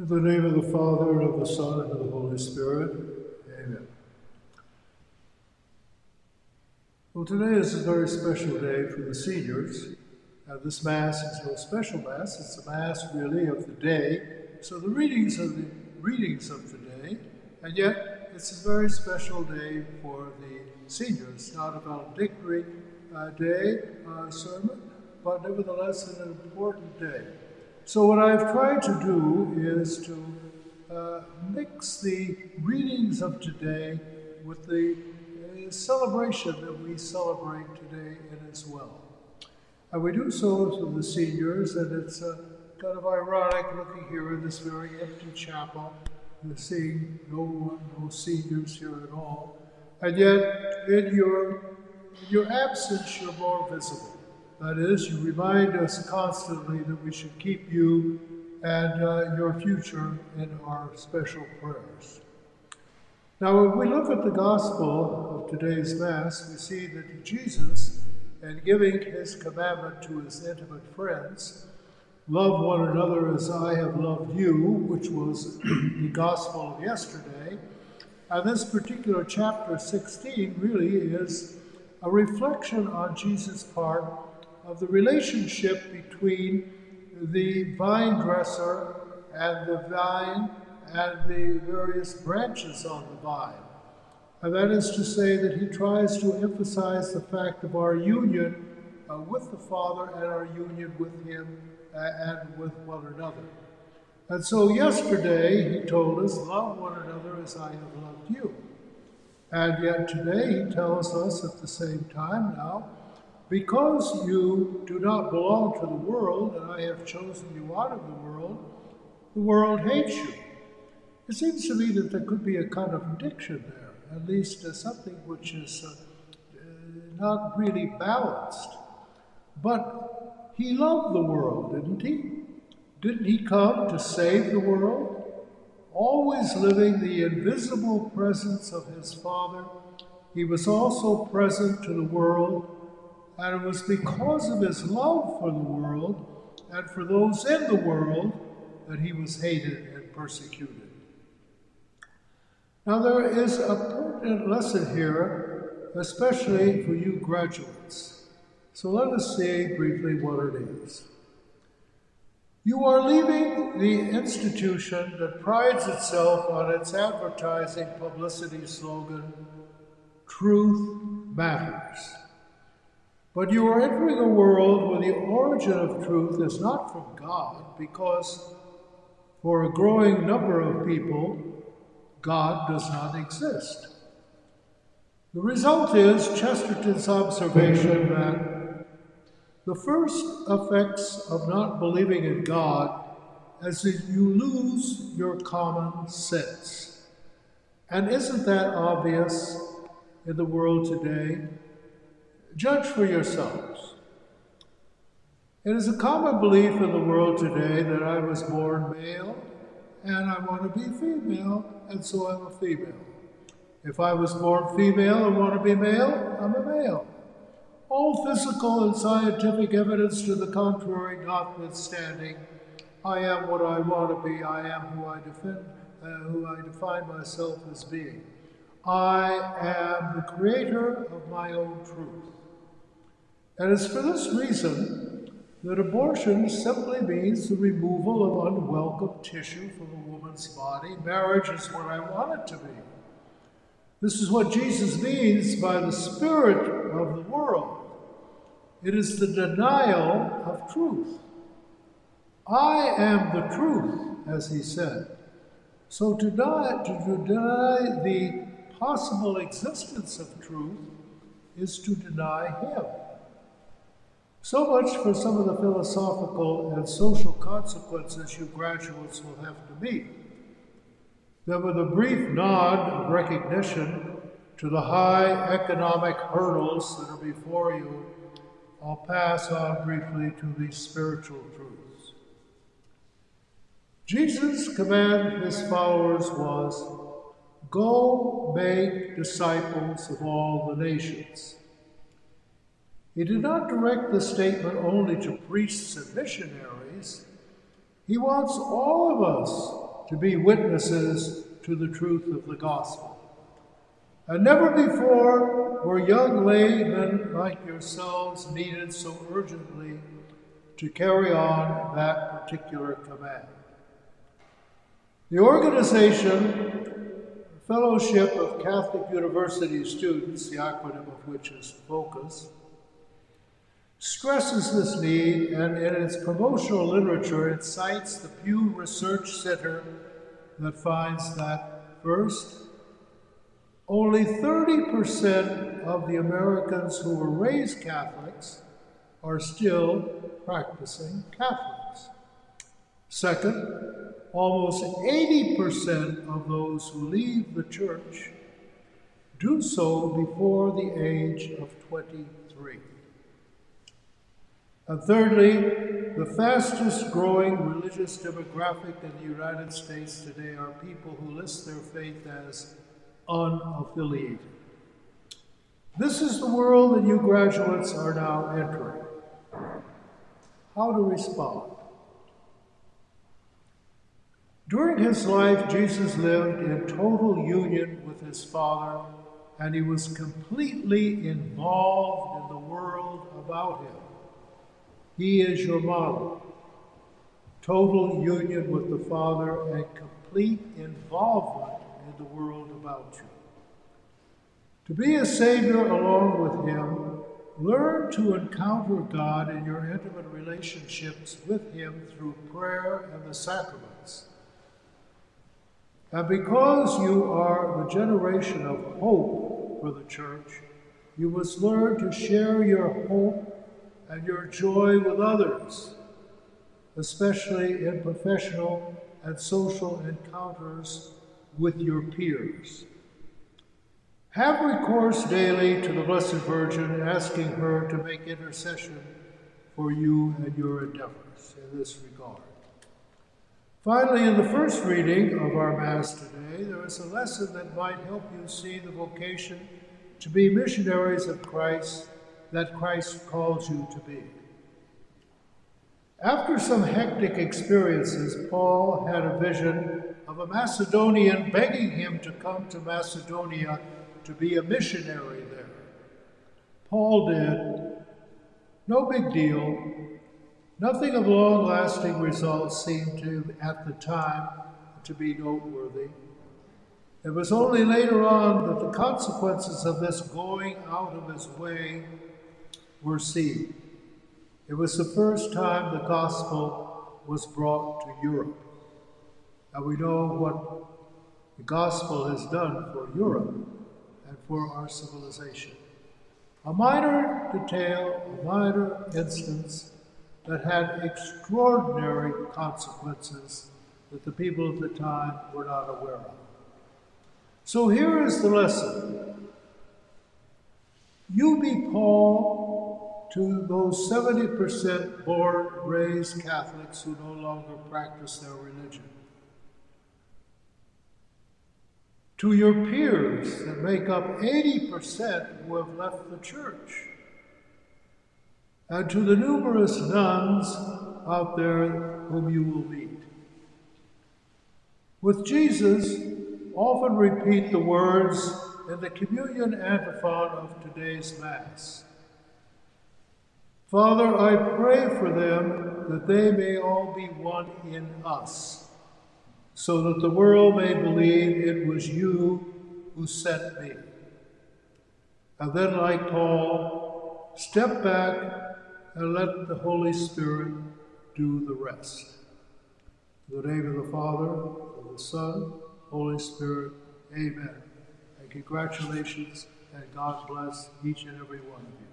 In the name of the Father, and of the Son, and of the Holy Spirit. Amen. Well, today is a very special day for the seniors. Uh, this Mass is no special Mass, it's a Mass really of the day. So the readings are the readings of the day, and yet it's a very special day for the seniors, not a valedictory uh, day uh, sermon, but nevertheless an important day. So, what I've tried to do is to uh, mix the readings of today with the uh, celebration that we celebrate today in as well. And we do so to the seniors, and it's uh, kind of ironic looking here in this very empty chapel, and seeing no one, no seniors here at all. And yet, in your, in your absence, you're more visible. That is, you remind us constantly that we should keep you and uh, your future in our special prayers. Now, when we look at the gospel of today's Mass, we see that Jesus, in giving his commandment to his intimate friends, love one another as I have loved you, which was the gospel of yesterday. And this particular chapter 16 really is a reflection on Jesus' part of the relationship between the vine dresser and the vine and the various branches on the vine. And that is to say that he tries to emphasize the fact of our union uh, with the Father and our union with him uh, and with one another. And so yesterday he told us, Love one another as I have loved you. And yet today he tells us at the same time now, because you do not belong to the world, and I have chosen you out of the world, the world hates you. It seems to me that there could be a contradiction there, at least uh, something which is uh, uh, not really balanced. But he loved the world, didn't he? Didn't he come to save the world? Always living the invisible presence of his Father, he was also present to the world and it was because of his love for the world and for those in the world that he was hated and persecuted. Now, there is a pertinent lesson here, especially for you graduates. So let us see briefly what it is. You are leaving the institution that prides itself on its advertising publicity slogan, Truth Matters. But you are entering a world where the origin of truth is not from God, because for a growing number of people, God does not exist. The result is Chesterton's observation that the first effects of not believing in God is that you lose your common sense. And isn't that obvious in the world today? Judge for yourselves. It is a common belief in the world today that I was born male and I want to be female, and so I'm a female. If I was born female and want to be male, I'm a male. All physical and scientific evidence to the contrary notwithstanding, I am what I want to be. I am who I defend, uh, who I define myself as being. I am the creator of my own truth. And it's for this reason that abortion simply means the removal of unwelcome tissue from a woman's body. Marriage is what I want it to be. This is what Jesus means by the spirit of the world. It is the denial of truth. I am the truth, as he said. So to deny, to deny the possible existence of truth is to deny him. So much for some of the philosophical and social consequences you graduates will have to meet. Then, with a brief nod of recognition to the high economic hurdles that are before you, I'll pass on briefly to these spiritual truths. Jesus' command to his followers was Go make disciples of all the nations. He did not direct the statement only to priests and missionaries. He wants all of us to be witnesses to the truth of the gospel. And never before were young laymen like yourselves needed so urgently to carry on that particular command. The organization, Fellowship of Catholic University Students, the acronym of which is FOCUS, stresses this need, and in its promotional literature, it cites the Pew Research Center that finds that first, only 30% of the Americans who were raised Catholics are still practicing Catholics. Second, almost 80% of those who leave the church do so before the age of 23. And thirdly, the fastest growing religious demographic in the United States today are people who list their faith as unaffiliated. This is the world that you graduates are now entering. How to respond? During his life, Jesus lived in total union with his Father, and he was completely involved in the world about him. He is your model. Total union with the Father and complete involvement in the world about you. To be a Savior along with Him, learn to encounter God in your intimate relationships with Him through prayer and the sacraments. And because you are the generation of hope for the church, you must learn to share your hope and your joy with others, especially in professional and social encounters with your peers. Have recourse daily to the Blessed Virgin, asking her to make intercession for you and your endeavors in this regard. Finally, in the first reading of our Mass today, there is a lesson that might help you see the vocation to be missionaries of Christ that Christ calls you to be. After some hectic experiences, Paul had a vision of a Macedonian begging him to come to Macedonia to be a missionary there. Paul did. No big deal. Nothing of long lasting results seemed to, him at the time, to be noteworthy. It was only later on that the consequences of this going out of his way were seen. It was the first time the gospel was brought to Europe. And we know what the gospel has done for Europe and for our civilization. A minor detail, a minor instance that had extraordinary consequences that the people of the time were not aware of. So here is the lesson. You be Paul to those 70% born, raised Catholics who no longer practice their religion. To your peers that make up 80% who have left the church. And to the numerous nones out there whom you will meet. With Jesus, often repeat the words in the communion antiphon of today's Mass. Father, I pray for them that they may all be one in us, so that the world may believe it was you who sent me. And then, like Paul, step back and let the Holy Spirit do the rest. In the name of the Father, of the Son, Holy Spirit, amen. And congratulations, and God bless each and every one of you.